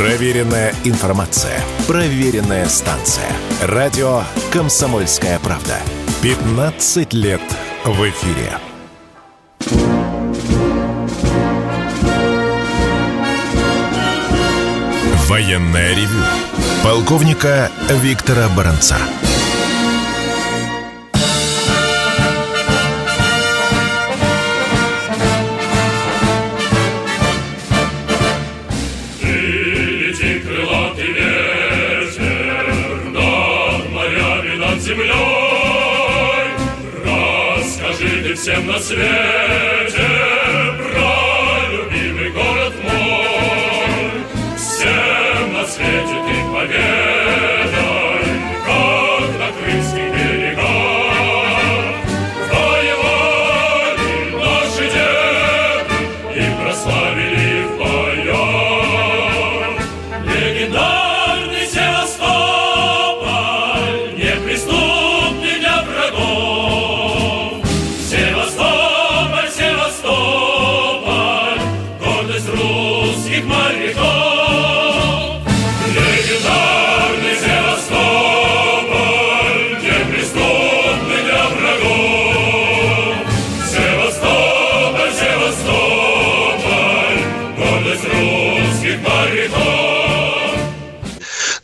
Проверенная информация. Проверенная станция. Радио «Комсомольская правда». 15 лет в эфире. Военная ревю. Полковника Виктора Баранца. Ты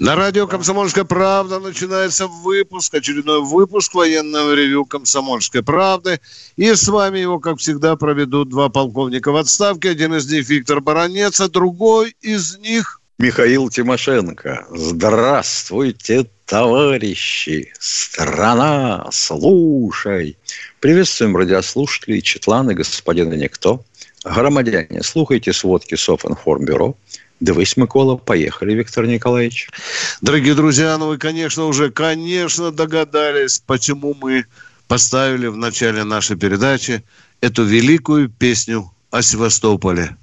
На радио «Комсомольская правда» начинается выпуск, очередной выпуск военного ревю «Комсомольской правды». И с вами его, как всегда, проведут два полковника в отставке. Один из них Виктор Баранец, а другой из них... Михаил Тимошенко. Здравствуйте, товарищи! Страна, слушай! Приветствуем радиослушателей, Четланы, господина Никто. Громадяне, слухайте сводки Софинформбюро. Дивись, Микола, поехали, Виктор Николаевич. Дорогие друзья, ну вы, конечно, уже, конечно, догадались, почему мы поставили в начале нашей передачи эту великую песню о Севастополе.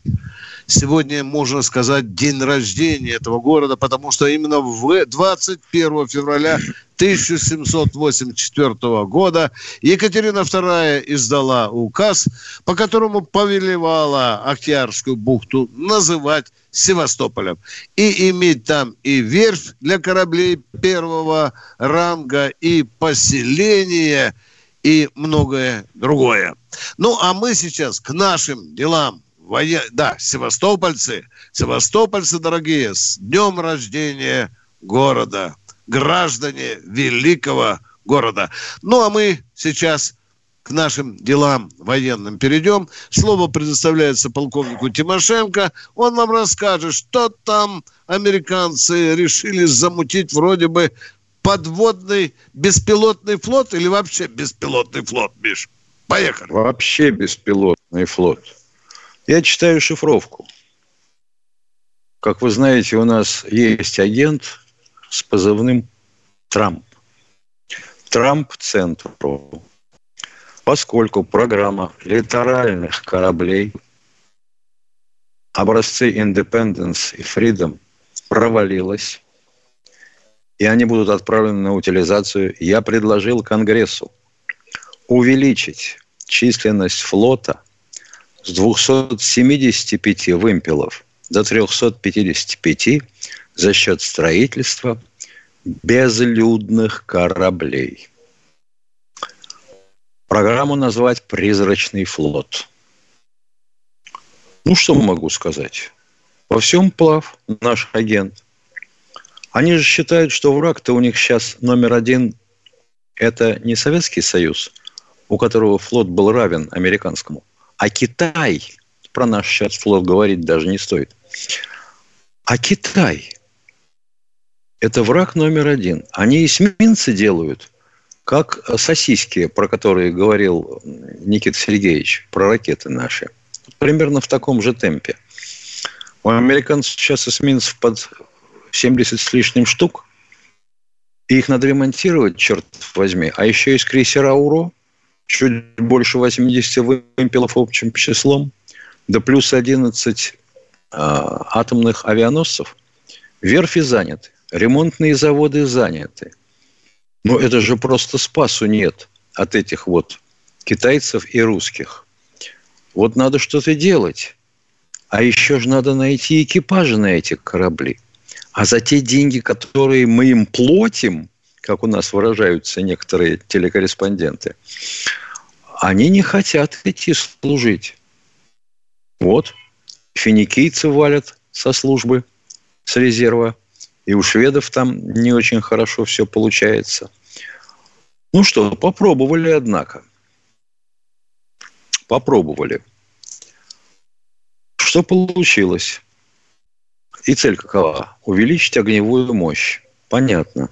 Сегодня, можно сказать, день рождения этого города, потому что именно в 21 февраля 1784 года Екатерина II издала указ, по которому повелевала Октябрьскую бухту называть Севастополем. И иметь там и верфь для кораблей первого ранга, и поселение, и многое другое. Ну, а мы сейчас к нашим делам. Воен... Да, севастопольцы, севастопольцы, дорогие, с днем рождения города, граждане великого города. Ну, а мы сейчас к нашим делам военным перейдем. Слово предоставляется полковнику Тимошенко. Он вам расскажет, что там американцы решили замутить вроде бы подводный беспилотный флот или вообще беспилотный флот, Миш? Поехали. Вообще беспилотный флот. Я читаю шифровку. Как вы знаете, у нас есть агент с позывным Трамп. Трамп центру. Поскольку программа литеральных кораблей образцы Independence и Freedom провалилась, и они будут отправлены на утилизацию, я предложил Конгрессу увеличить численность флота с 275 вымпелов до 355 за счет строительства безлюдных кораблей. Программу назвать «Призрачный флот». Ну, что могу сказать? Во всем плав наш агент. Они же считают, что враг-то у них сейчас номер один – это не Советский Союз, у которого флот был равен американскому, а Китай. Про наш сейчас флот говорить даже не стоит. А Китай – это враг номер один. Они эсминцы делают, как сосиски, про которые говорил Никита Сергеевич, про ракеты наши. Примерно в таком же темпе. У американцев сейчас эсминцев под 70 с лишним штук. И их надо ремонтировать, черт возьми. А еще есть крейсера УРО, чуть больше 80 вымпелов общим числом, да плюс 11 э, атомных авианосцев. Верфи заняты, ремонтные заводы заняты. Но это же просто спасу нет от этих вот китайцев и русских. Вот надо что-то делать. А еще же надо найти экипажи на этих корабли – А за те деньги, которые мы им платим, как у нас выражаются некоторые телекорреспонденты, они не хотят идти служить. Вот, финикийцы валят со службы, с резерва, и у шведов там не очень хорошо все получается. Ну что, попробовали, однако. Попробовали. Что получилось? И цель какова? Увеличить огневую мощь. Понятно.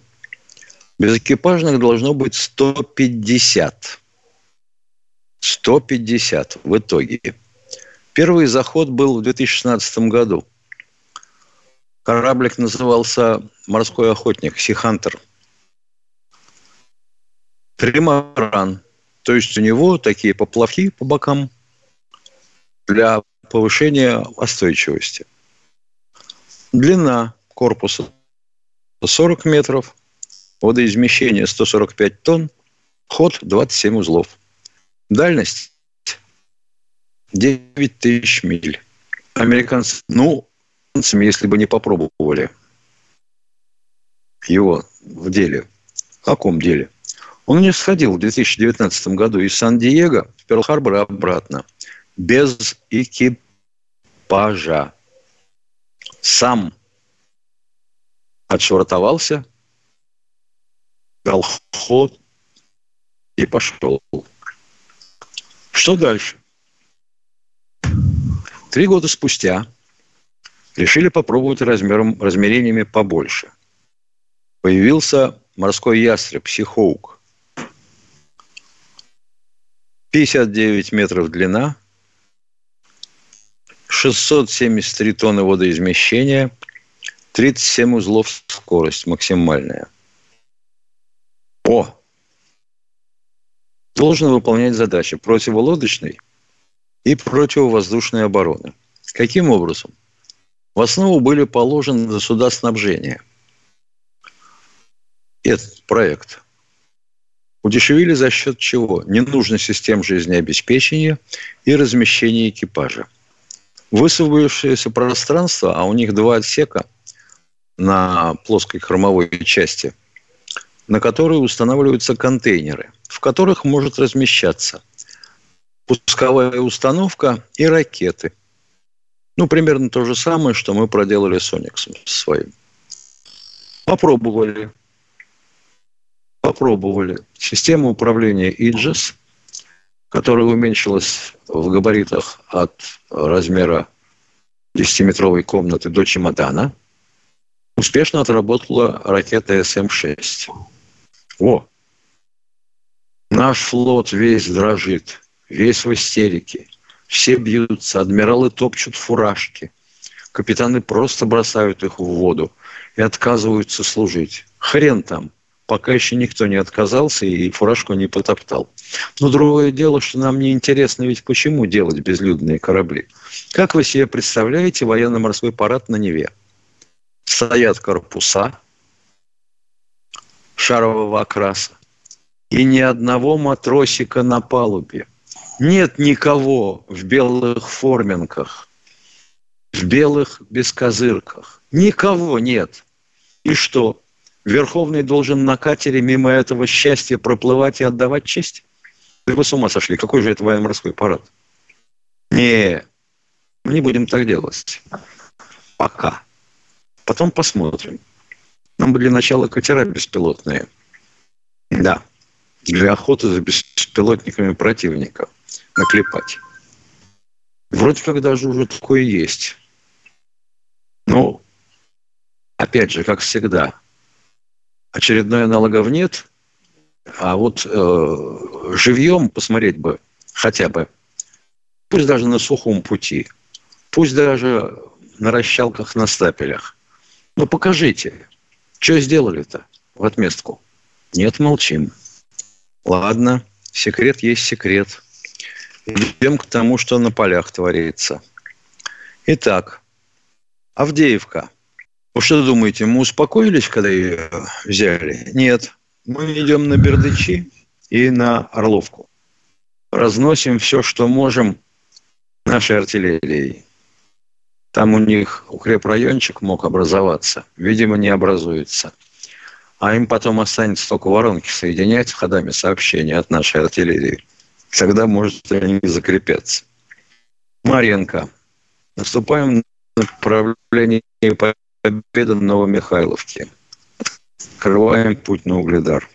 Без экипажных должно быть 150. 150 в итоге. Первый заход был в 2016 году. Кораблик назывался «Морской охотник» «Сихантер». Тримаран. То есть у него такие поплавки по бокам для повышения устойчивости. Длина корпуса 40 метров, водоизмещение 145 тонн, ход 27 узлов. Дальность 9 тысяч миль. Американцы, ну, если бы не попробовали его в деле. В каком деле? Он не сходил в 2019 году из Сан-Диего в Перл-Харбор и обратно. Без экипажа. Сам отшвартовался, дал ход и пошел. Что дальше? Три года спустя решили попробовать размером, размерениями побольше. Появился морской ястреб Сихоук. 59 метров длина, 673 тонны водоизмещения, 37 узлов скорость максимальная. О! Должен выполнять задачи противолодочной и противовоздушной обороны. Каким образом? В основу были положены суда снабжения. Этот проект удешевили за счет чего? Ненужных систем жизнеобеспечения и размещения экипажа. Высвободившееся пространство, а у них два отсека на плоской хромовой части, на которые устанавливаются контейнеры, в которых может размещаться пусковая установка и ракеты – ну, примерно то же самое, что мы проделали с Ониксом своим. Попробовали. Попробовали. Система управления IGES, которая уменьшилась в габаритах от размера 10-метровой комнаты до чемодана, успешно отработала ракета СМ-6. О! Наш флот весь дрожит, весь в истерике – все бьются, адмиралы топчут фуражки. Капитаны просто бросают их в воду и отказываются служить. Хрен там, пока еще никто не отказался и фуражку не потоптал. Но другое дело, что нам не интересно ведь почему делать безлюдные корабли. Как вы себе представляете военно-морской парад на Неве? Стоят корпуса шарового окраса и ни одного матросика на палубе. Нет никого в белых форменках, в белых бескозырках. Никого нет. И что? Верховный должен на катере мимо этого счастья проплывать и отдавать честь? Вы с ума сошли. Какой же это военно-морской парад? Не, мы не будем так делать. Пока. Потом посмотрим. Нам бы для начала катера беспилотные. Да. Для охоты за беспилотниками противника – наклепать. Вроде как даже уже такое есть. Но, опять же, как всегда, очередной аналогов нет, а вот э, живьем посмотреть бы хотя бы, пусть даже на сухом пути, пусть даже на расщалках на стапелях. Ну, покажите, что сделали-то в отместку? Нет, молчим. Ладно, секрет есть секрет идем к тому, что на полях творится. Итак, Авдеевка. Вы что думаете, мы успокоились, когда ее взяли? Нет. Мы идем на Бердычи и на Орловку. Разносим все, что можем нашей артиллерией. Там у них укрепрайончик мог образоваться. Видимо, не образуется. А им потом останется только воронки соединять ходами сообщения от нашей артиллерии. Тогда, может, они закрепятся. Маренко. Наступаем на направление победы на Новомихайловке. Открываем путь на Угледар.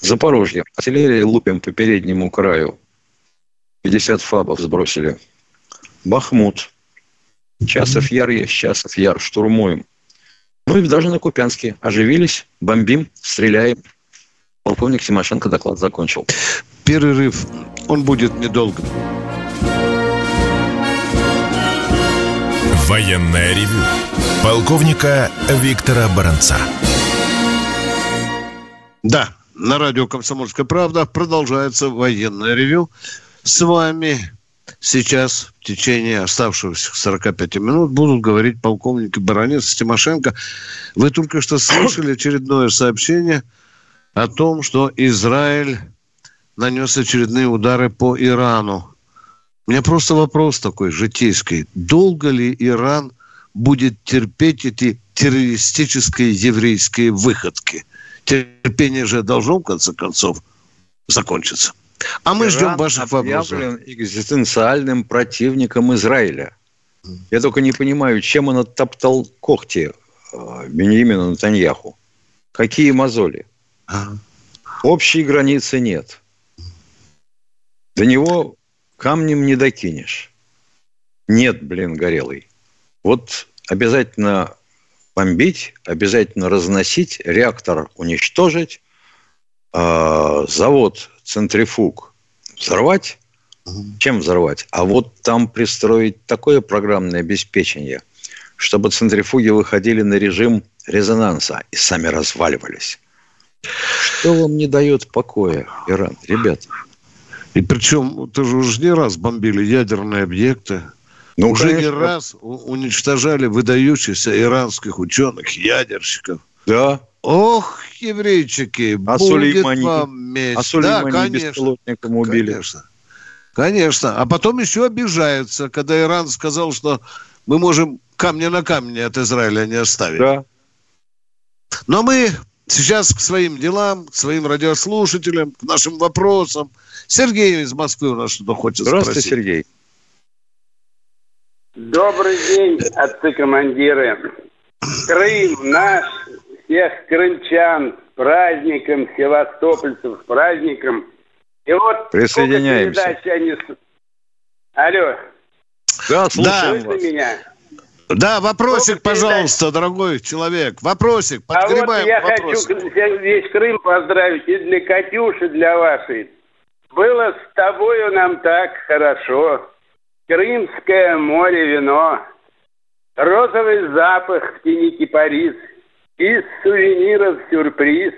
Запорожье. Артиллерия лупим по переднему краю. 50 фабов сбросили. Бахмут. Часов Яр есть, Часов Яр. Штурмуем. Ну и даже на Купянске. Оживились, бомбим, стреляем. Полковник Тимошенко доклад закончил. Перерыв. Он будет недолгим. Военное ревю полковника Виктора Баранца. Да, на радио «Комсомольская правда» продолжается военное ревю. С вами сейчас в течение оставшихся 45 минут будут говорить полковники Баранец и Тимошенко. Вы только что слышали очередное сообщение о том, что Израиль нанес очередные удары по Ирану. У меня просто вопрос такой житейский. Долго ли Иран будет терпеть эти террористические еврейские выходки? Терпение же должно, в конце концов, закончиться. А мы Иран ждем ваших вопросов. объявлен экзистенциальным противником Израиля. Я только не понимаю, чем он оттоптал когти э, Беньямину Натаньяху. Какие мозоли? Общей границы нет. До него камнем не докинешь. Нет, блин, горелый. Вот обязательно бомбить, обязательно разносить, реактор уничтожить, э, завод центрифуг взорвать. Чем взорвать? А вот там пристроить такое программное обеспечение, чтобы центрифуги выходили на режим резонанса и сами разваливались. Что вам не дает покоя, Иран? Ребята, И причем, ты же уже не раз бомбили ядерные объекты. ну, уже конечно, не раз уничтожали выдающихся иранских ученых, ядерщиков. Да, Ох, еврейчики, А будет Сулеймани? вам месть. а Сулеймани да, конечно, беспилотником убили. конечно. Конечно. А потом еще обижаются, когда Иран сказал, что мы можем камня на камне от Израиля не оставить. Да. Но мы сейчас к своим делам, к своим радиослушателям, к нашим вопросам. Сергей из Москвы у нас что-то хочет Здравствуйте, спросить. Сергей. Добрый день, отцы-командиры. Крым наш, всех крымчан с праздником, севастопольцев с праздником. И вот Присоединяемся. они... Алло, Да, слушаем слышно вас. меня? Да, вопросик, пожалуйста, дорогой человек. Вопросик, А вот подгребаем я вопрос. хочу весь Крым поздравить и для Катюши, для вашей. Было с тобою нам так хорошо. Крымское море вино, розовый запах в тени кипарис, из сувениров сюрприз.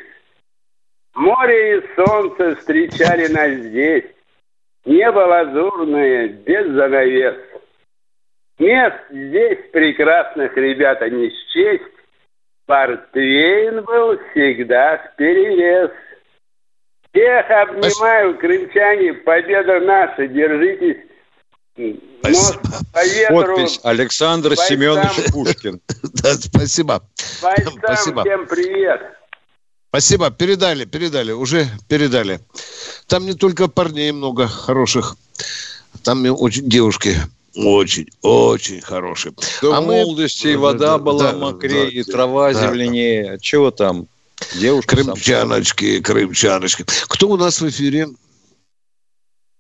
Море и солнце встречали нас здесь, небо лазурное, без занавес. Мест здесь прекрасных, ребята, не счесть. Портвейн был всегда в перевес. Всех обнимаю, крымчане, победа наша, держитесь. По ветру, Подпись Александр бойцам. Семенович Пушкин. Да, спасибо. бойцам Спасибо. всем привет. Спасибо, передали, передали, уже передали. Там не только парней много хороших, там очень девушки очень, очень хорошие. Да А в мы- молодости и Да, вода да, была да, мокрее, да, и трава да, зеленее. Чего там? Девушка сам- Крымчаночки, крымчаночки. Кто у нас в эфире?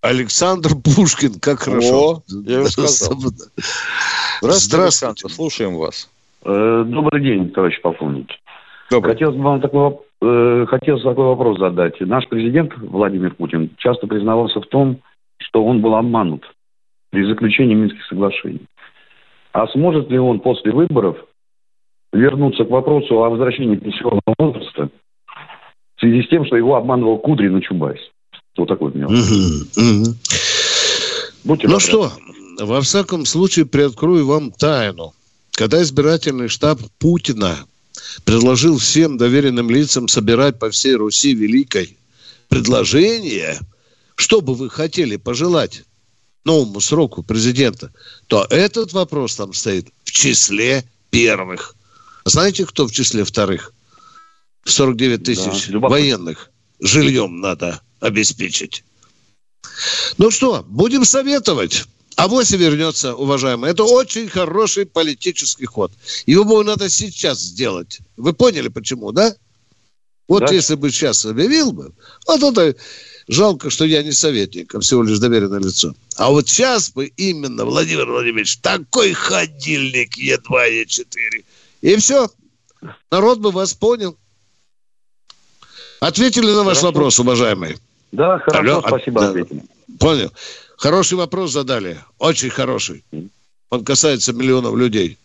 Александр Пушкин, как хорошо. О, я же сказал. Здравствуйте, Здравствуйте. Александр, слушаем вас. Э, Добрый день, товарищ полковник. Добрый. Хотелось бы вам такой, э, хотелось такой вопрос задать. Наш президент Владимир Путин часто признавался в том, что он был обманут при заключении Минских соглашений. А сможет ли он после выборов вернуться к вопросу о возвращении пенсионного возраста в связи с тем, что его обманывал Кудрин и Чубайс? Вот такой у меня. Будьте Ну что, во всяком случае, приоткрою вам тайну. Когда избирательный штаб Путина предложил всем доверенным лицам собирать по всей Руси Великой предложение, что бы вы хотели пожелать новому сроку президента, то этот вопрос там стоит в числе первых. Знаете, кто в числе вторых? 49 тысяч Да, любопытно. военных жильем надо обеспечить. Ну что, будем советовать. Авось и вернется, уважаемые. Это очень хороший политический ход. Его бы надо сейчас сделать. Вы поняли, почему, да? Вот Да. если бы сейчас объявил бы, вот это жалко, что я не советник, а всего лишь доверенное лицо. А вот сейчас бы именно, Владимир Владимирович, такой ходильник Е2, Е4. И все. Народ бы вас понял. Ответили на ваш Хорошо. вопрос, уважаемый? Да, хорошо, Алло, спасибо, да. ответили. Понял. Хороший вопрос задали. Очень хороший. Он касается миллионов людей.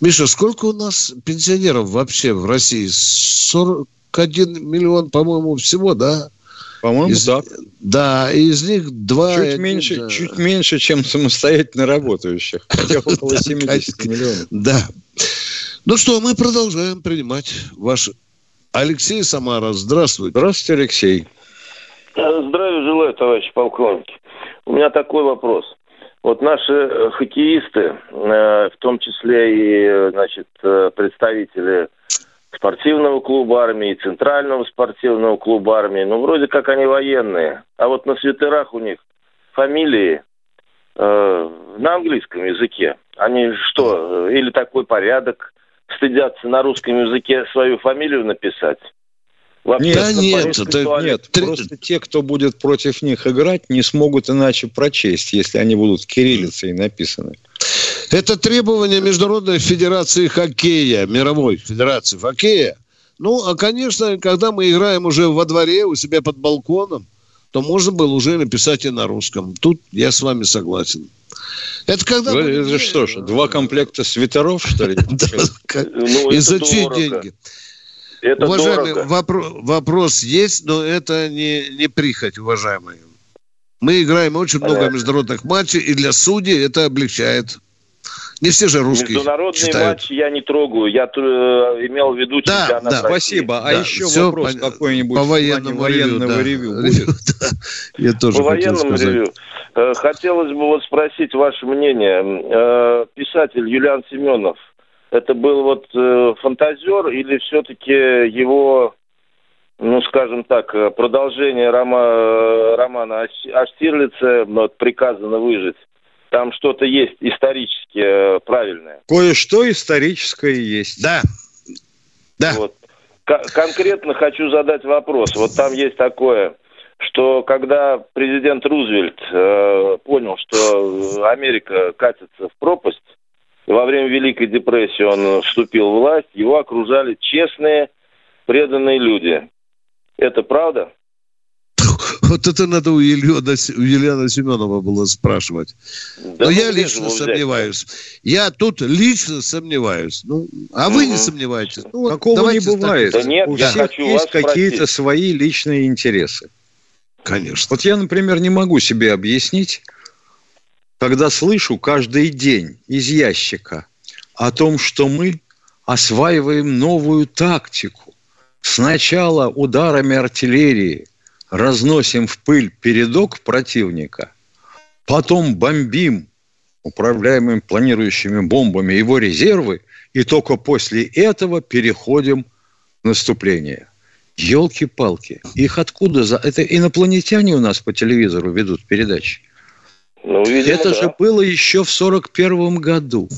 Миша, сколько у нас пенсионеров вообще в России? 41 миллион, по-моему, всего, да? По-моему, Из-. Да, и из них два... Чуть один, меньше, да. чуть меньше, чем самостоятельно работающих. Около 70 миллионов. Да. Ну что, мы продолжаем принимать ваш... Алексей Самара, здравствуйте. Здравствуйте, Алексей. Здравия желаю, товарищ полковник. У меня такой вопрос. Вот наши э, хоккеисты, э, в том числе и, э, значит, представители спортивного клуба армии, центрального спортивного клуба армии, ну, вроде как они военные. А вот на свитерах у них фамилии э, на английском языке. Они что, э, или такой порядок, стыдятся на русском языке свою фамилию написать? В Нет, общественном-политическом это- туалете. Нет, просто те, кто будет против них играть, не смогут иначе прочесть, если они будут кириллицей написаны. Это требование Международной Федерации Хоккея, мировой Федерации Хоккея. Ну, а, конечно, когда мы играем уже во дворе, у себя под балконом, то можно было уже написать и на русском. Тут я с вами согласен. Это когда... Вы- мы- Это что ж, два комплекта свитеров, что ли? Ну, И за чьи деньги? Это Уважаемый, вопро- вопрос есть, но это не, не прихоть, уважаемые. Мы играем очень много международных матчей, и для судей это облегчает. Не все же русские Международные читают. матчи я не трогаю. Я э, имел в виду Да, чемпионат да. России. Спасибо. А Да, еще всё вопрос пон- какой-нибудь по военному военного ревью, да. будет? Да. Я тоже По хотел военному сказать. ревью. Э, Хотелось бы вот спросить ваше мнение. Э, Писатель Юлиан Семенов, это был вот э, фантазер или все-таки его, ну, скажем так, продолжение рома- романа Штирлице вот, «Приказано выжить»? Там что-то есть исторически э, правильное. Кое-что историческое есть. Да. Да. Вот. Конкретно хочу задать вопрос. Вот там есть такое, что когда президент Рузвельт э, понял, что Америка катится в пропасть, и во время Великой депрессии он вступил в власть, его окружали честные, преданные люди. Это правда? Вот это надо у Ильона, у Елены Семенова было спрашивать. Да Но ну я лично его взять? сомневаюсь. Я тут лично сомневаюсь. Ну, а вы не Мгм. сомневаетесь? Ну, вот Такого не бывает. Да нет, У я всех хочу есть какие-то свои личные интересы. Конечно. Вот я, например, не могу себе объяснить, когда слышу каждый день из ящика о том, что мы осваиваем новую тактику. Сначала ударами артиллерии разносим в пыль передок противника, потом бомбим управляемыми планирующими бомбами его резервы, и только после этого переходим в наступление. Елки-палки. Их откуда? За... Это инопланетяне у нас по телевизору ведут передачи. Ну, видимо, Это да. же было еще в 41 году.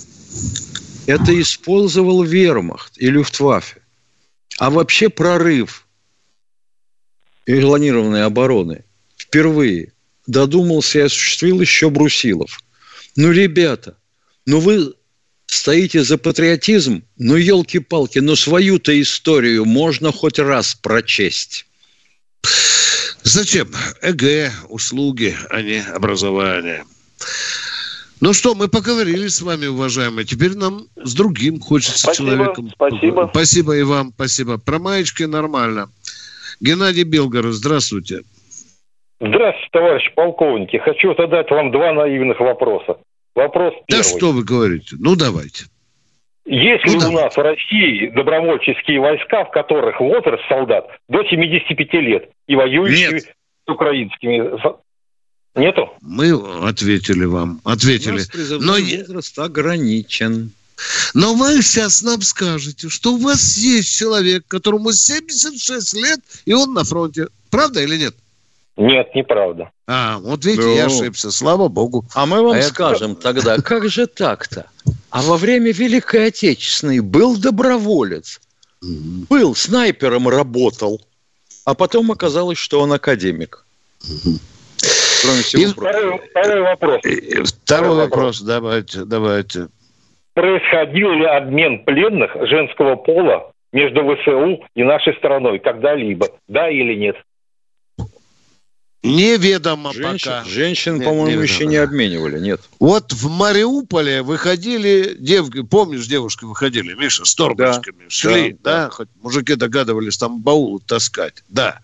Это использовал вермахт и люфтваффе. А вообще прорыв и планированной обороны впервые додумался и осуществил еще Брусилов. Ну, ребята, ну вы стоите за патриотизм, ну, елки-палки, ну, свою-то историю можно хоть раз прочесть. Зачем? ЭГ, услуги, а не образование. Ну что, мы поговорили с вами, уважаемые. Теперь нам с другим хочется Спасибо, человеком. спасибо. Спасибо и вам, спасибо. Про маечки нормально. Геннадий Белгород, здравствуйте. Здравствуйте, товарищ полковники. Хочу задать вам два наивных вопроса. Вопрос Да первый. что вы говорите? Ну, давайте. Есть Ну, ли да. у нас в России добровольческие войска, в которых возраст солдат до 75 лет и воюющие Нет. с украинскими? Нету? Мы ответили вам, У ответили. нас призывной Но возраст ограничен. Но вы сейчас нам скажете, что у вас есть человек, которому 76 лет, и он на фронте. Правда или нет? Нет, неправда. А, вот видите, я Ну. ошибся. Слава богу. А мы вам А это- скажем тогда, как же так-то? А во время Великой Отечественной был доброволец, был снайпером, работал, а потом оказалось, что он академик. Кроме всего И-. Второй, второй вопрос. И- и Второй вопрос, давайте, давайте. Происходил ли обмен пленных женского пола между ВСУ и нашей страной когда-либо? Да или нет? Неведомо Женщин, пока. женщин, Нет, по-моему, еще не да. обменивали, нет. Вот в Мариуполе выходили девки, помнишь, девушки выходили, Миша, с торбочками, шли, да, да, хоть мужики догадывались там баулы таскать, да.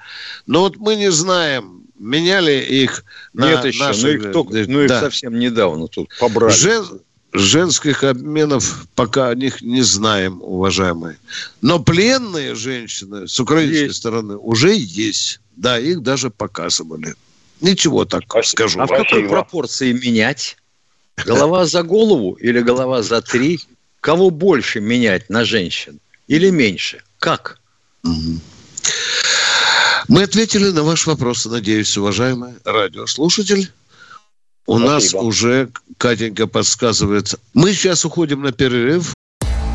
Но вот мы не знаем, меняли их на нет еще, наши- ну их, только, ну их да. совсем недавно тут побрали. Жен- Женских обменов пока о них не знаем, уважаемые. Но пленные женщины с украинской Есть. стороны уже есть. Да, их даже показывали. Ничего так Спасибо. скажу. А в какой Спасибо. пропорции менять? Голова за голову или голова за три? Кого больше менять на женщин? Или меньше? Как? Мы ответили на ваш вопрос, надеюсь, уважаемый радиослушатель. У нас Спасибо. уже Катенька подсказывает. Мы сейчас уходим на перерыв.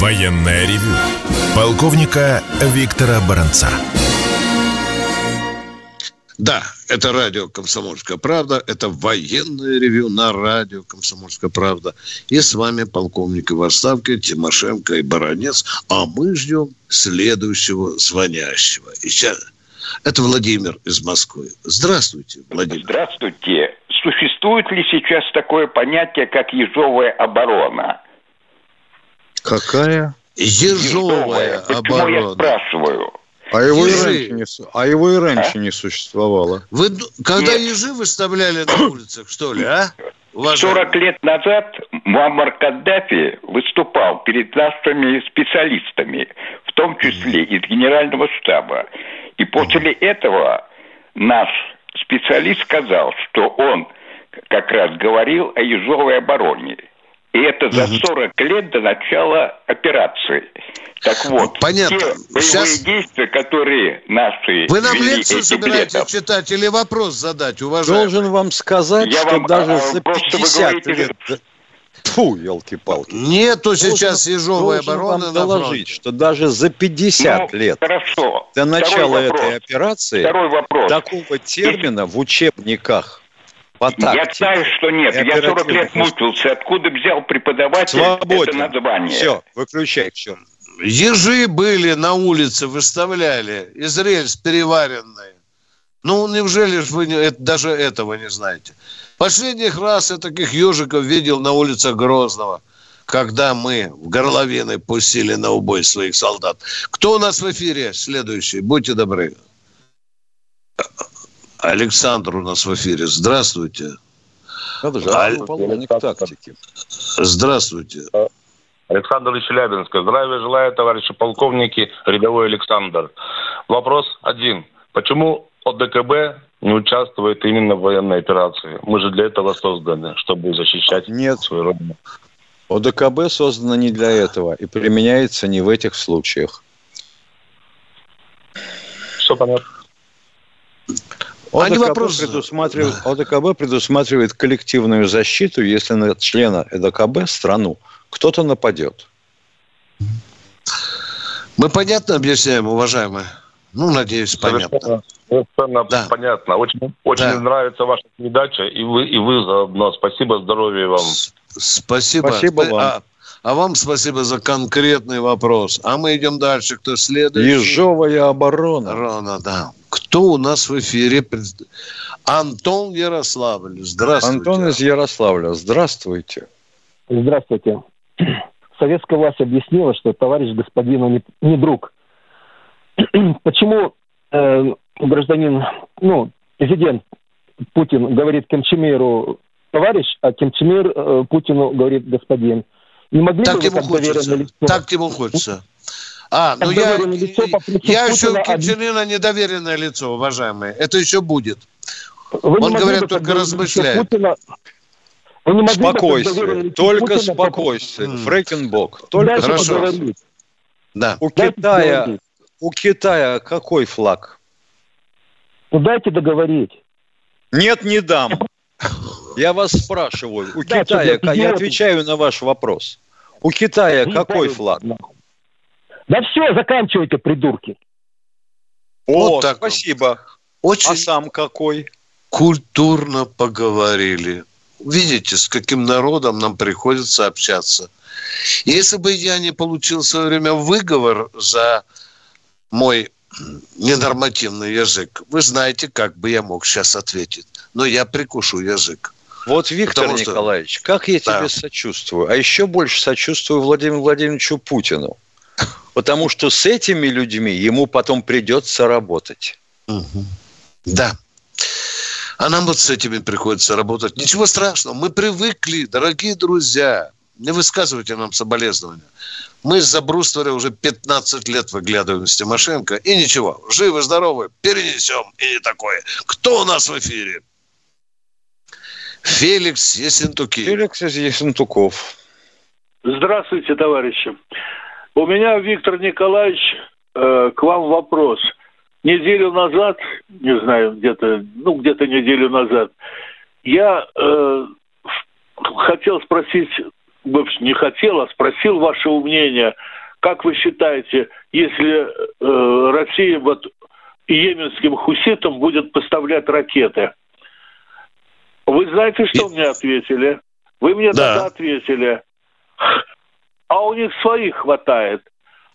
Военное ревю полковника Виктора Баранца. Да, это радио «Комсомольская правда», это военное ревю на радио «Комсомольская правда». И с вами полковник в отставке Тимошенко и Баранец. А мы ждем следующего звонящего. И сейчас... Это Владимир из Москвы. Здравствуйте, Владимир. Здравствуйте. Существует ли сейчас такое понятие, как ежовая оборона? Какая? Ежовая Почему я оборона. спрашиваю? А его, и раньше не, а его и раньше не существовало. Вы когда Нет. ежи выставляли на улицах, что ли, а? 40 Уважаемый? лет назад Муаммар Каддафи выступал перед нашими специалистами, в том числе из Генерального штаба. И после этого наш специалист сказал, что он как раз говорил о ежовой обороне. И это за 40 лет до начала операции. Так вот, Понятно. те боевые Сейчас- действия, которые наши Вы нам вели лекцию собираетесь летом, читать или вопрос задать, уважаемый? Должен вам сказать, Я что вам, даже а, за просто вы 50 говорите- лет... Фу, елки-палки. Нету сейчас ежовой Должен обороны вам доложить, что даже за 50 ну, лет Хорошо. до Второй начала вопрос. этой операции Второй вопрос. такого термина в учебниках по Я тактике знаю, что нет. Я 40 лет мучился. Откуда взял преподаватель это свободен. название? Все, выключай все. Ежи были на улице, выставляли из рельс переваренные. Ну, неужели ж вы не- это- даже этого не знаете? Последних раз я таких ежиков видел на улицах Грозного, когда мы в горловины пустили на убой своих солдат. Кто у нас в эфире следующий? Будьте добры. Александр у нас в эфире. Здравствуйте. Надо же, Аль- полковник тактики. Здравствуйте. Александр из Челябинска. Здравия желаю, товарищи полковники, рядовой Александр. Вопрос один. Почему ОДКБ не участвует именно в военной операции? Мы же для этого созданы, чтобы защищать Нет. свою родину. ОДКБ создано не для этого и применяется не в этих случаях. Все понятно. А не ОДКБ, вопрос- предусматривает, ОДКБ предусматривает коллективную защиту, если на члена ОДКБ страну кто-то нападет. Мы понятно объясняем, уважаемые? Ну, надеюсь, понятно. Совершенно, совершенно Да. понятно. Очень, очень Да. нравится ваша передача, и вы, и вы заодно. Спасибо, здоровья вам. С- Спасибо. Спасибо Спа- вам. А, А вам спасибо за конкретный вопрос. А мы идем дальше. Кто следующий? Ежовая оборона. Рона, да. Кто у нас в эфире? Антон Ярославль. Здравствуйте. Антон из Ярославля. Здравствуйте. Здравствуйте. Советская власть объяснила, что товарищ господину не, не друг. Почему э, гражданин, ну, президент Путин говорит Кемчемиру товарищ, а Кемчемир э, Путину говорит господин? Не могли так бы ему как хочется. лицо? Так ему хочется. А, Как ну я, лицо я еще Путина у Кимченына недоверенное лицо, уважаемые. Это еще будет. Вы Он, говорят, бы, как только размышляет. Путина- Вы не могли бы, как Спокойствие. лицо Только Путина спокойствие. М. Фрекенбок. Только Дайте Хорошо. поговорить. Да. У Дайте Китая. У Китая какой флаг? Ну дайте договорить. Нет, не дам. Я вас спрашиваю. У Да, Китая, я отвечаю на ваш вопрос. У Китая Не какой флаг? Да все, заканчивайте, придурки. О, Вот так вот. спасибо. Очень А сам какой? культурно поговорили. Видите, с каким народом нам приходится общаться. Если бы я не получил в свое время выговор за мой ненормативный язык, вы знаете, как бы я мог сейчас ответить. Но я прикушу язык. Вот, Виктор Потому что- Николаевич, как я Да. тебе сочувствую. А еще больше сочувствую Владимиру Владимировичу Путину. Потому что с этими людьми ему потом придется работать. Да. А нам вот с этими приходится работать. Ничего страшного. Мы привыкли, дорогие друзья. Не высказывайте нам соболезнования. Мы за брустверы уже 15 лет выглядываем с Тимошенко. И ничего, живы, здоровы, перенесем. И не такое. Кто у нас в эфире? Феликс Есентуки. Феликс из Ессентуков. Здравствуйте, товарищи. У меня, Виктор Николаевич, э, к вам вопрос. Неделю назад, не знаю, где-то, ну, где-то неделю назад, я э, хотел спросить, бывш- не хотел, а спросил ваше мнение, как вы считаете, если э, Россия вот йеменским хуситам будет поставлять ракеты? Вы знаете, что мне ответили? Вы мне Да. тогда ответили. А у них своих хватает.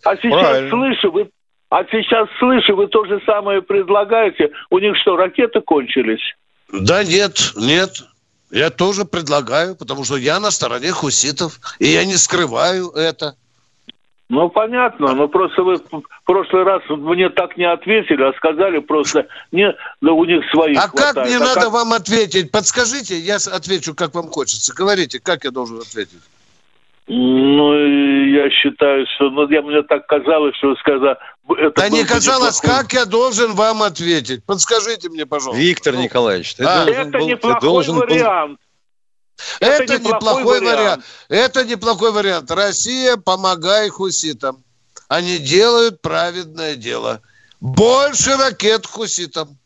А сейчас Правильно. слышу, вы а сейчас слышу, вы то же самое предлагаете. У них что, ракеты кончились? Да нет, нет. Я тоже предлагаю, потому что я на стороне хуситов. И я не скрываю это. Ну, понятно, но просто вы в прошлый раз мне так не ответили, а сказали просто, не, да у них своих А как хватает. мне А надо как- вам ответить? Подскажите, я отвечу, как вам хочется. Говорите, как я должен ответить? Ну, я считаю, что, ну, я, мне так казалось, что вы сказали... Это да был не казалось, неплохой- как я должен вам ответить? Подскажите мне, пожалуйста. Виктор Ну, Николаевич, ты А. должен Это был, ты неплохой должен был- вариант. Это, это неплохой, неплохой вариант. вариант. Это неплохой вариант. Россия, помогай хуситам. Они делают праведное дело. Больше ракет хуситам.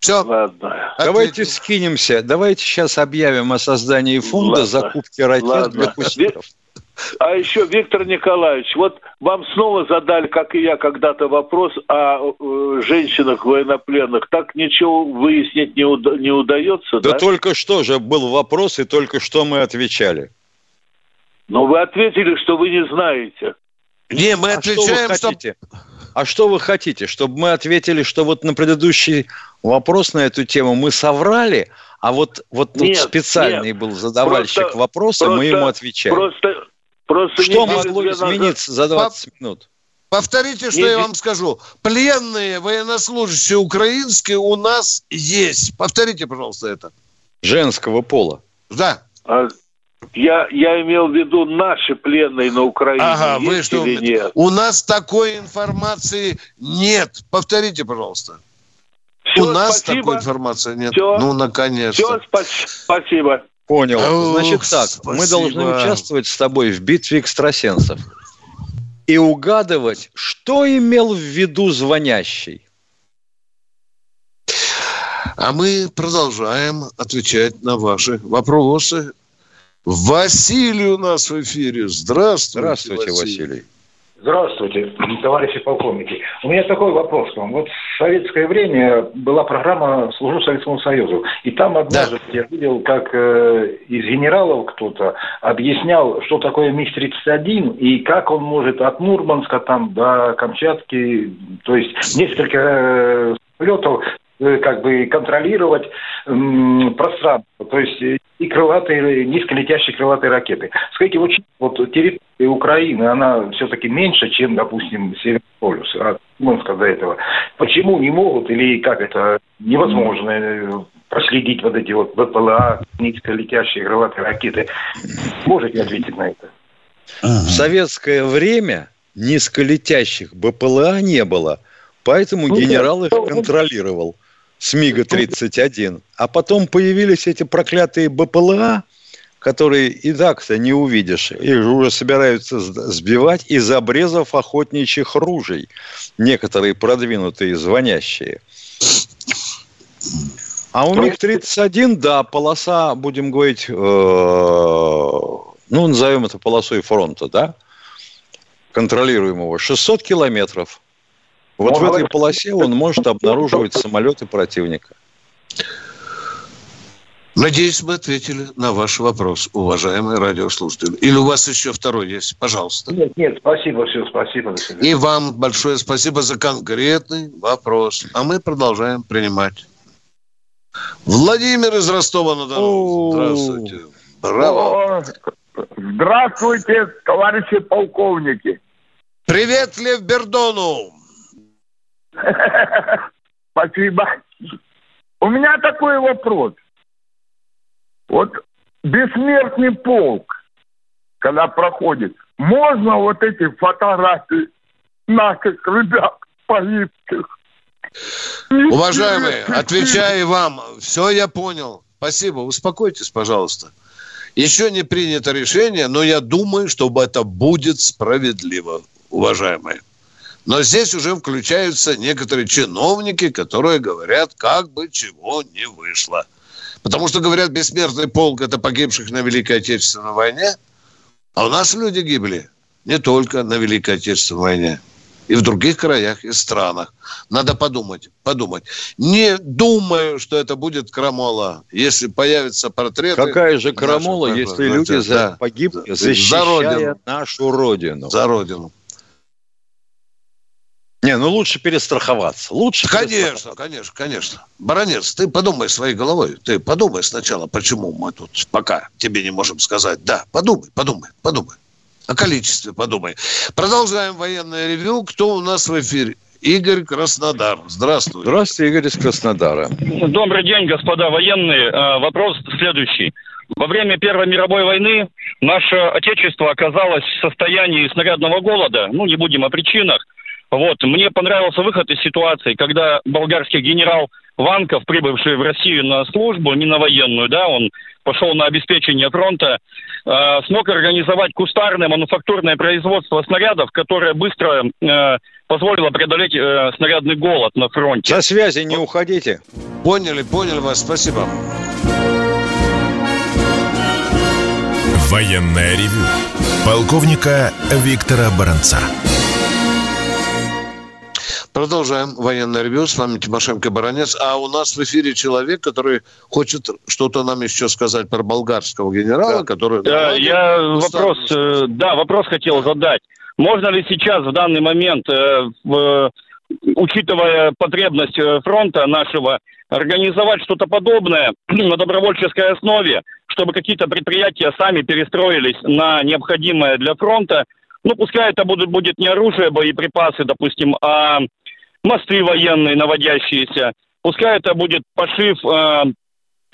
Все. Ладно. Давайте скинемся. Давайте сейчас объявим о создании фонда Ладно. закупки ракет Ладно. для хуситов. А еще, Виктор Николаевич, вот вам снова задали, как и я когда-то, вопрос о э, женщинах военнопленных. Так ничего выяснить не, уда- не удается, Да да? только что же был вопрос, и только что мы отвечали. Но вы ответили, что вы не знаете. Не, мы А что вы отвечаем, что... хотите? А что вы хотите? Чтобы мы ответили, что вот на предыдущий вопрос на эту тему мы соврали, а вот, вот тут Нет, специальный нет. был задавальщик Просто- вопроса, мы просто- ему отвечаем. Просто, просто Что могло две назад- измениться за 20 минут? Повторите, что Не- я вам скажу. Пленные военнослужащие украинские у нас есть. Повторите, пожалуйста, это. Женского пола. Да. А, Я, я имел в виду наши пленные на Украине. Ага, вы что? или нет? У нас такой информации нет. Повторите, пожалуйста. Всё, у нас спасибо. такой информации нет. Всё. Ну, наконец-то. Все, спасибо. Понял. Значит так, мы спасибо. должны участвовать с тобой в битве экстрасенсов и угадывать, что имел в виду звонящий. А мы продолжаем отвечать на ваши вопросы. Василий у нас в эфире. Здравствуйте, Здравствуйте, Василий. Здравствуйте, товарищи полковники. У меня такой вопрос к вам. Вот в советское время была программа «Служу Советскому Союзу». И там однажды да. я видел, как э, из генералов кто-то объяснял, что такое МиГ-31 и как он может от Мурманска там до Камчатки, то есть несколько э, самолетов как бы контролировать э, пространство, то есть э, и крылатые, низколетящие крылатые ракеты. Скажите, вот, вот территория Украины, она все-таки меньше, чем, допустим, Северный полюс, от Мурманска до этого. Почему не могут или как это невозможно э, проследить вот эти вот БПЛА, низколетящие крылатые ракеты? Можете ответить на это? В советское время низколетящих БПЛА не было, поэтому ну, генерал их контролировал с МиГа-31. А потом появились эти проклятые БПЛА, которые и так-то не увидишь. Их уже собираются сбивать из обрезов охотничьих ружей. Некоторые продвинутые звонящие. А у МиГ-31, да, полоса, будем говорить, э, ну, назовем это полосой фронта, да, контролируемого, 600 километров. Вот в этой полосе он может обнаруживать самолеты противника. Надеюсь, мы ответили на ваш вопрос, уважаемые радиослушатели. Или у вас еще второй есть? Пожалуйста. Нет, нет, спасибо, все, спасибо. И вам большое спасибо за конкретный вопрос. А мы продолжаем принимать. Владимир из Ростова-на-Дону. Здравствуйте. Браво. Здравствуйте, товарищи полковники. Привет, Лев Бердону. Спасибо. У меня такой вопрос. Вот бессмертный полк, когда проходит, можно вот эти фотографии наших ребят погибших? Уважаемые, отвечаю вам, все я понял. Спасибо, успокойтесь, пожалуйста. Еще не принято решение, но я думаю, что это будет справедливо, уважаемые. Но здесь уже включаются некоторые чиновники, которые говорят, как бы чего не вышло. Потому что, говорят, бессмертный полк – это погибших на Великой Отечественной войне. А у нас люди гибли не только на Великой Отечественной войне. И в других краях и странах. Надо подумать, подумать. Не думаю, что это будет крамола, если появится портрет. Какая же крамола, если люди да, погибли, защищая за родину. нашу родину? За родину. Не, ну лучше перестраховаться. Лучше Конечно, конечно, конечно. Баронец, ты подумай своей головой. Ты подумай сначала, почему мы тут пока тебе не можем сказать. Да, подумай, подумай, подумай. О количестве подумай. Продолжаем военное ревю. Кто у нас в эфире? Игорь Краснодар. Здравствуй. Здравствуйте, Игорь из Краснодара. Добрый день, господа военные. А, вопрос следующий. Во время Первой мировой войны наше Отечество оказалось в состоянии снарядного голода. Ну, не будем о причинах. Вот, мне понравился выход из ситуации, когда болгарский генерал Ванков, прибывший в Россию на службу, не на военную, да, он пошел на обеспечение фронта, э, смог организовать кустарное мануфактурное производство снарядов, которое быстро э, позволило преодолеть э, снарядный голод на фронте. Со связи не уходите. Поняли, поняли вас, спасибо. Военная ревю. Полковника Виктора Баранца. Продолжаем военное ревю. С вами Тимошенко Баранец. А у нас в эфире человек, который хочет что-то нам еще сказать про болгарского генерала, да. который... Да, я вопрос, э, да, вопрос хотел задать. Можно ли сейчас в данный момент, э, в, учитывая потребность э, фронта нашего, организовать что-то подобное на добровольческой основе, чтобы какие-то предприятия сами перестроились на необходимое для фронта, ну, пускай это будет, будет не оружие, боеприпасы, допустим, а мосты военные наводящиеся. Пускай это будет пошив э,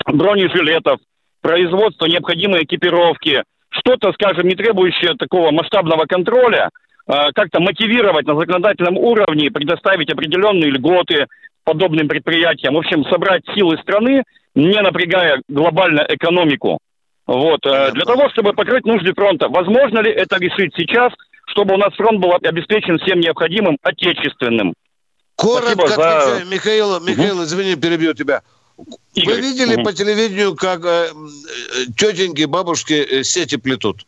бронежилетов, производство необходимой экипировки, что-то, скажем, не требующее такого масштабного контроля, э, как-то мотивировать на законодательном уровне, предоставить определенные льготы подобным предприятиям. В общем, собрать силы страны, не напрягая глобально экономику. Вот, э, для того, чтобы покрыть нужды фронта. Возможно ли это решить сейчас, чтобы у нас фронт был обеспечен всем необходимым отечественным? Коротко за... Михаил, Михаил, угу. извини, перебью тебя. Игорь. Вы видели угу. по телевидению, как э, тетеньки, бабушки э, сети плетут?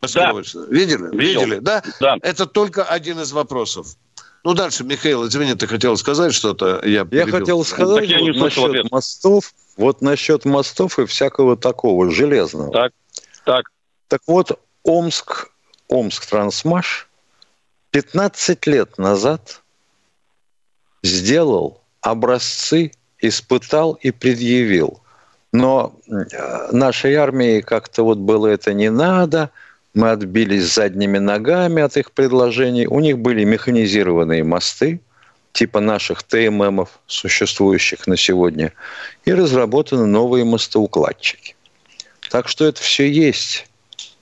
Маскировочную. Видели? Видел. Видели, да? Да. Это только один из вопросов. Ну, дальше, Михаил, извини, ты хотел сказать что-то? Я, Я хотел сказать Так я не вот насчет ответ. мостов, вот насчет мостов и всякого такого железного. Так, так. Так вот, Омск, Омск Трансмаш 15 лет назад сделал образцы, испытал и предъявил. Но э, нашей армии как-то вот было это не надо, мы отбились задними ногами от их предложений. У них были механизированные мосты, типа наших ТММов, существующих на сегодня, и разработаны новые мостоукладчики. Так что это все есть.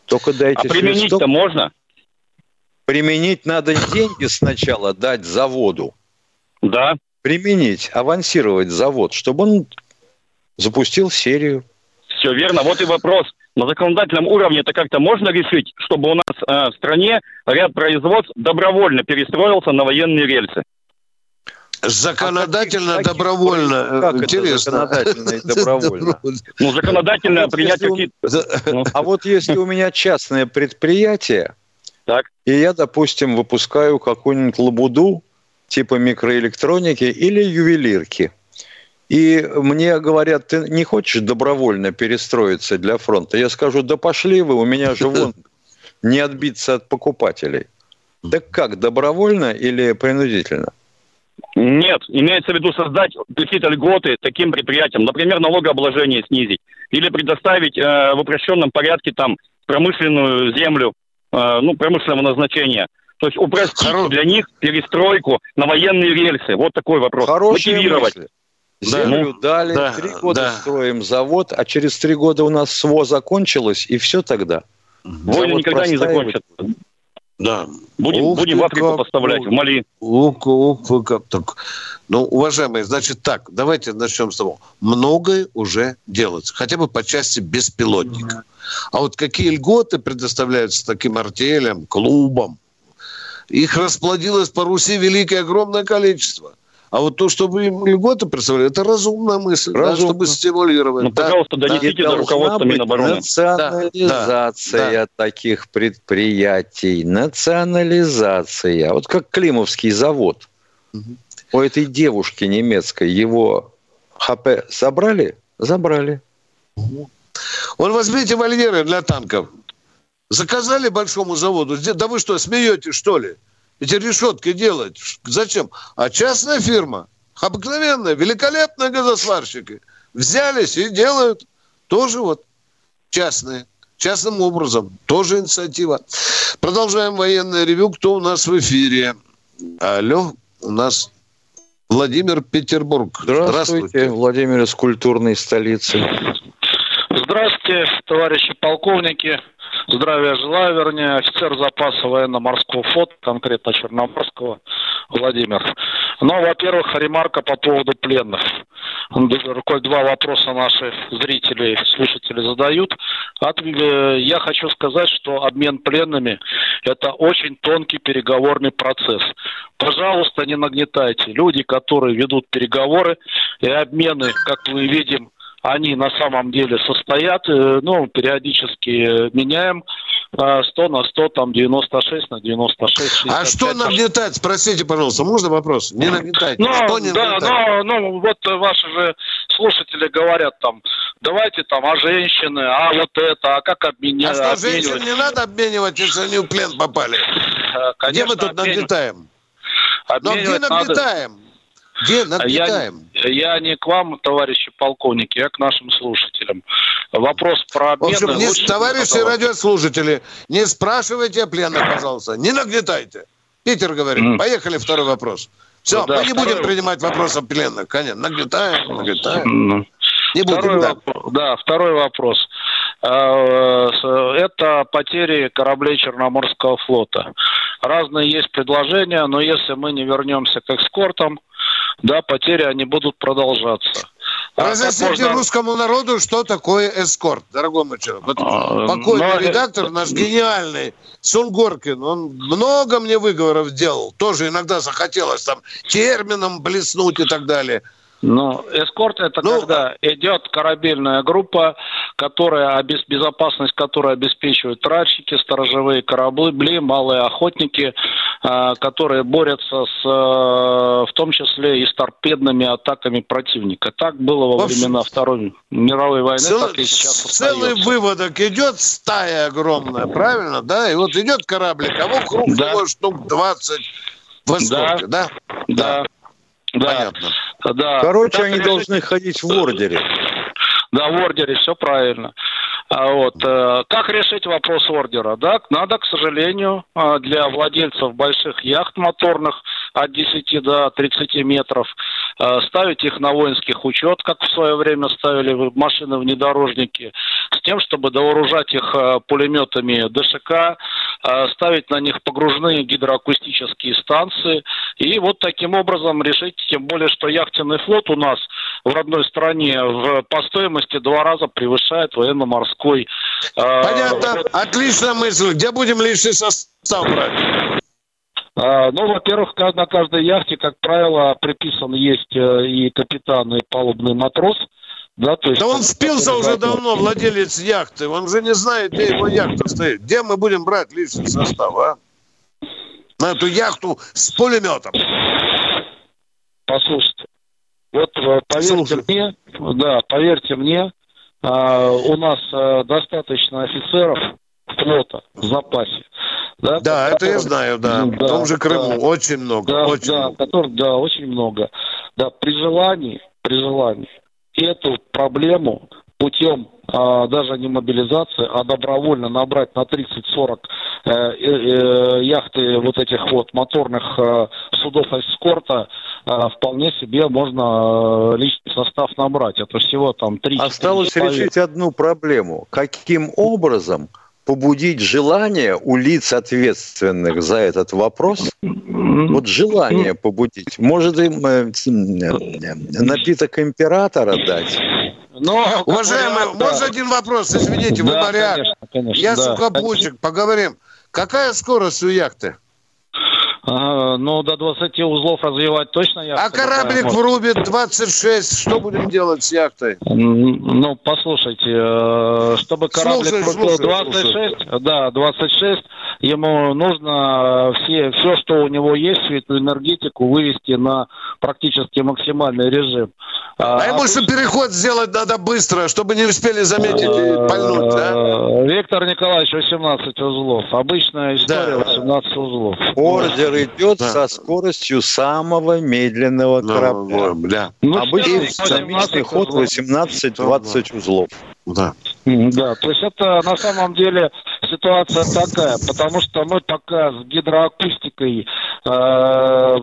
Только дайте А применить-то можно? Применить надо деньги сначала дать заводу. Да. Применить, авансировать завод, чтобы он запустил серию. Все верно. Вот и вопрос. На законодательном уровне это как-то можно решить, чтобы у нас э, в стране ряд производств добровольно перестроился на военные рельсы? Законодательно, Таких- добровольно. А Как это Интересно. законодательно и добровольно? Ну, законодательно принять какие-то... А вот если у меня частное предприятие, Так. и я, допустим, выпускаю какую-нибудь лабуду, типа микроэлектроники или ювелирки, и мне говорят, ты не хочешь добровольно перестроиться для фронта? Я скажу, да пошли вы, у меня же вон не отбиться от покупателей. Так как, добровольно или принудительно? Нет, имеется в виду создать какие-то льготы таким предприятиям, например, налогообложение снизить или предоставить э, в упрощенном порядке там промышленную землю, э, ну, промышленного назначения. То есть упростить для них перестройку на военные рельсы. Вот такой вопрос. Хорошая Мотивировать. мысль. Землю дали, да, три года да. строим завод, а через три года у нас СВО закончилось, и все тогда. Войны Завод никогда не закончатся. Да. Будем, Ух будем в Африку как, поставлять, ну, в Мали. Ух, ух, как так. Ну, уважаемые, значит так, давайте начнем с того. Многое уже делается, хотя бы по части беспилотников. А вот какие льготы предоставляются таким артелям, клубам? Их расплодилось по Руси великое огромное количество. А вот то, чтобы им льготы представляли, это разумная мысль, да, Разумно. чтобы стимулировать. Ну, да, пожалуйста, да. донесите до Должна руководства Минобороны. Национализация Да, таких предприятий. Национализация. Вот как Климовский завод. У этой девушки немецкой его ХП забрали? Забрали. Вон возьмите вольеры для танков. Заказали большому заводу. Да вы что, смеетесь, что ли? Эти решетки делать. Зачем? А частная фирма, обыкновенная, великолепные газосварщики, взялись и делают тоже вот частные. Частным образом. Тоже инициатива. Продолжаем военное ревю. Кто у нас в эфире? Алло, у нас Владимир Петербург. Здравствуйте, Владимир из культурной столицы. Здравствуйте, товарищи полковники. Здравия желаю, вернее, офицер запаса военно-морского флота, конкретно Черноморского, Владимир. Ну, во-первых, ремарка по поводу пленных. Коль два вопроса наши зрители, слушатели задают. От- э, Я хочу сказать, что обмен пленными – это очень тонкий переговорный процесс. Пожалуйста, не нагнетайте. Люди, которые ведут переговоры и обмены, как мы видим, они на самом деле состоят, э, ну, периодически э, меняем э, 100 на 100, там 96 на 96. А 65. что нагнетать? Спросите, пожалуйста, можно вопрос? Не нагнетайте. Ну, что не да, нагнетать? но, ну, вот э, ваши же слушатели говорят там, давайте там, а женщины, а вот это, а как обменять? А что, женщин не надо обменивать, если они в плен попали? Где мы тут нагнетаем? Но где Обменивать надо. Где нагнетаем? Я, я не к вам, товарищи полковники, я к нашим слушателям. Вопрос про В обмены... общем, не, лучше товарищи задавать. радиослушатели, не спрашивайте о пленных, пожалуйста. Не нагнетайте. Питер говорит. Мгм. Поехали, второй вопрос. Все, Ну да, мы не второй будем принимать вопрос о пленных. Конечно, нагнетаем, нагнетаем. М. Не будем, Второй да. вопрос, да, второй вопрос. Э, с- Это потери кораблей Черноморского флота. Разные есть предложения, но если мы не вернемся к экскортам, да, потери они будут продолжаться. А Разъясните можно- русскому народу, что такое эскорт, дорогой мой человек. Вот А, покойный но- редактор наш гениальный, Сунгоркин, он много мне выговоров делал. Тоже иногда захотелось там термином блеснуть и так далее. Ну, эскорт это Ну, когда идет корабельная группа, которая, безопасность которой обеспечивают тральщики, сторожевые корабли, малые охотники, а, которые борются с, э, в том числе и с торпедными атаками противника. Так было во общем, времена Второй мировой войны, Целый, так и сейчас целый остается. выводок идет стая огромная, правильно, да? И вот идет кораблик, а вокруг Да. него штук 20 в эскорте, да? Да. Да. Понятно. Да. Короче, Так они должны ходить в ордере. Да, в ордере, все правильно. А вот, э, как решить вопрос ордера? Да, надо, к сожалению, э, для владельцев больших яхт моторных от 10 до 30 метров э, ставить их на воинских учет, как в свое время ставили машины внедорожники, с тем, чтобы дооружать их пулеметами ДШК, ставить на них погружные гидроакустические станции и вот таким образом решить, тем более, что яхтенный флот у нас в родной стране в, по стоимости два раза превышает военно-морской. Э, Понятно. Отличная мысль. Где будем лишний состав брать? А, Ну, во-первых, на каждой яхте, как правило, приписан есть э, и капитан, и палубный матрос. Да, то есть, Да он спился уже давно, владелец яхты. Он же не знает, где его яхта стоит. Где мы будем брать лишний состав, а? На эту яхту с пулеметом. Послушайте, вот э, поверьте мне, да, поверьте мне, у нас э, достаточно офицеров флота в запасе. Да, Да, это я знаю, да. В том же Крыму да. очень много, Да, очень да, много. который- да, очень много. Да, при желании, при желании эту проблему путем а, даже не мобилизации, а добровольно набрать на 30-40 э, э, э, яхты вот этих вот моторных э, судов эскорта, вполне себе можно э, личный состав набрать. Это всего там 3 Осталось решить одну проблему. Каким образом побудить желание у лиц, ответственных за этот вопрос, вот желание побудить. Может им э, э, напиток императора дать? Но, Уважаемый, можно один вопрос? Извините, вы Да, моряк. конечно, конечно, Я да. сухопутчик, поговорим. Какая скорость у яхты? Ага, ну, до 20 узлов развивать точно я. А кораблик врубит 26. Что будем делать с яхтой? Ну, послушайте, э, чтобы кораблик Слушай, врубил слушай, 26, да, 26, ему нужно э, все, все, что у него есть, всю эту энергетику вывести на практически максимальный режим. А ему же переход сделать надо быстро, чтобы не успели заметить и пальнуть, да? Э, Виктор Николаевич, 18 узлов. Обычная история, 18 узлов. Ордер идет со скоростью самого медленного корабля. бля. Ну, Обычный сейчас динамичный 18 ход узлов. 18-20 узлов. Да. Да, то есть это на самом деле ситуация такая, потому что мы пока с гидроакустикой э,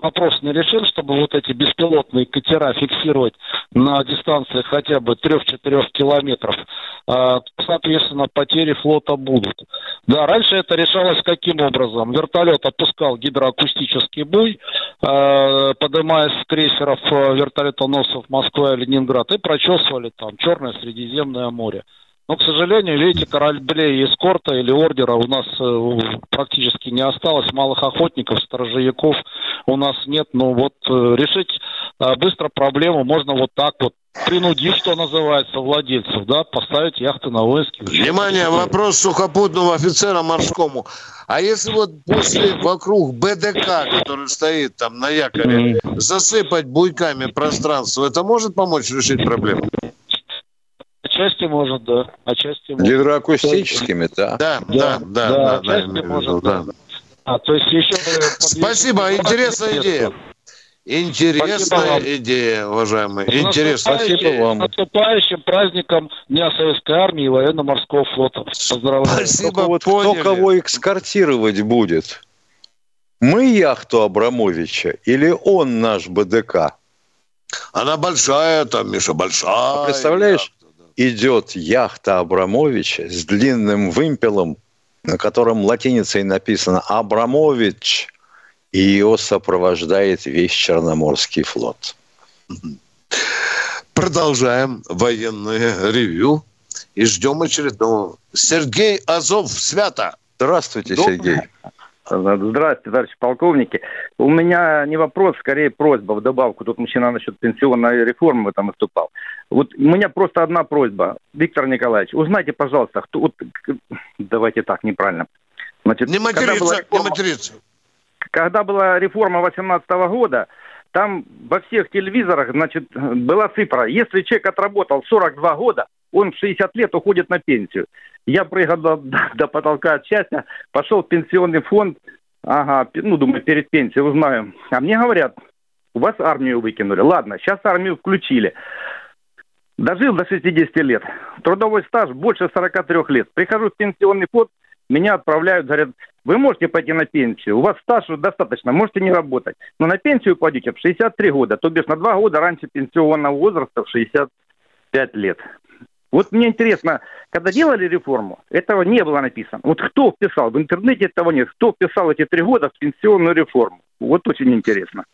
вопрос не решим, чтобы вот эти беспилотные катера фиксировать на дистанции хотя бы 3-4 километров, то, соответственно, потери флота будут. Да, раньше это решалось каким образом? Вертолет опускал гидроакустический буй, э, поднимаясь с крейсеров э, вертолетоносцев Москва и Ленинград, и прочесывали там Черное Средиземное море. Но, к сожалению, видите, кораблей эскорта или ордера у нас э, практически не осталось. Малых охотников, сторожевиков у нас нет. Но вот э, решить быстро проблему можно вот так вот, принудив, что называется, владельцев, да, поставить яхты на воинские участки. Внимание, вопрос сухопутному офицера морскому. А если вот после вокруг БДК, который стоит там на якоре, засыпать буйками пространство, это может помочь решить проблему? Отчасти может, да. Отчасти может. Гидроакустическими, да. Да, Да, да, да, да, да, да, виду, может, да. А, то есть еще... Спасибо, интересная идея. Интересная Спасибо вам. идея, уважаемые. С Интересно. наступающим- с наступающим праздником Дня Советской Армии и Военно-Морского флота. Поздравляю. Только вот кто кого экскортировать будет? Мы яхту Абрамовича или он наш БДК? Она большая там, Миша, большая. А представляешь, идет яхта Абрамовича с длинным вымпелом, на котором латиницей написано «Абрамович», и ее сопровождает весь Черноморский флот. Продолжаем военное ревью и ждем очередного. Сергей Азов, Свято. Здравствуйте, Сергей. Здравствуйте, товарищи полковники. У меня не вопрос, скорее просьба в добавку. Тут мужчина насчет пенсионной реформы там выступал. Вот у меня просто одна просьба. Виктор Николаевич, узнайте, пожалуйста, кто... Вот, давайте так, неправильно. Значит, не материться, реформа, не материться. Когда была реформа 18 года, там во всех телевизорах, значит, была цифра. Если человек отработал 42 года, он в 60 лет уходит на пенсию. Я прыгал до, до потолка от счастья, пошел в пенсионный фонд, ага, ну, думаю, перед пенсией узнаю. А мне говорят, у вас армию выкинули. Ладно, сейчас армию включили. Дожил до 60 лет. Трудовой стаж больше 43 лет. Прихожу в пенсионный фонд, меня отправляют, говорят, вы можете пойти на пенсию, у вас стаж достаточно, можете не работать. Но на пенсию пойдете в 63 года, то бишь на 2 года раньше пенсионного возраста в 65 лет. Вот мне интересно, когда делали реформу, этого не было написано. Вот кто вписал? В интернете этого нет. Кто вписал эти три года в пенсионную реформу? Вот очень интересно.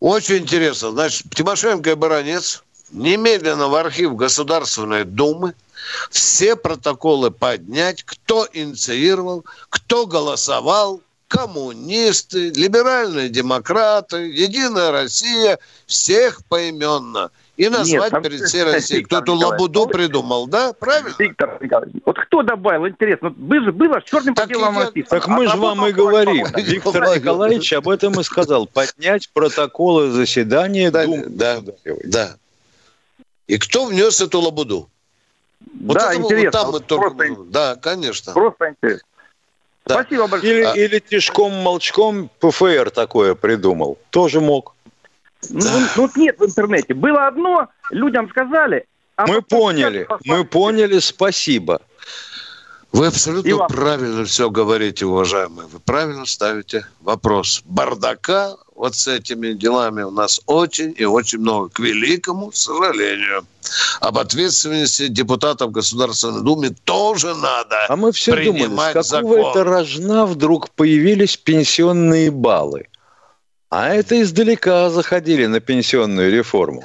Очень интересно. Значит, Тимошенко и Баранец немедленно в архив Государственной Думы все протоколы поднять, кто инициировал, кто голосовал, коммунисты, либеральные демократы, Единая Россия, всех поименно. И назвать Нет, перед всей Россией. Кто эту лабуду придумал, да? Правильно? Виктор Николаевич, вот кто добавил, интересно, было, было черным по белому написано. Так мы а же вам и говорим. Виктор Николаевич об этом и сказал. Поднять протоколы заседания да, Думы. Да, да. И кто внес эту лабуду? Вот да, это, интересно. Вот там мы только... Да, конечно. Просто интересно. Да. Спасибо большое. Или, а... или тишком-молчком ПФР такое придумал. Тоже мог. Ну, да. ну, нет в интернете. Было одно, людям сказали. А мы поняли, мы поняли, спасибо. Вы абсолютно правильно все говорите, уважаемые. Вы правильно ставите вопрос. Бардака вот с этими делами у нас очень и очень много. К великому сожалению. Об ответственности депутатов Государственной Думы тоже надо А мы все думали, с какого закон. это рожна вдруг появились пенсионные баллы? А это издалека заходили на пенсионную реформу.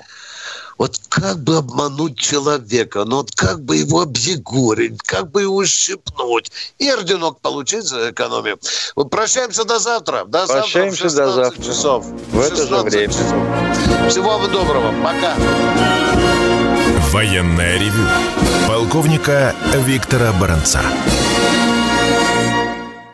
Вот как бы обмануть человека, ну вот как бы его объегорить, как бы его щипнуть и орденок получить за экономию. Вот прощаемся до завтра. До прощаемся завтра до завтра. часов. В это же время. Часов. Всего вам доброго. Пока. Военная ревю. Полковника Виктора Баранца.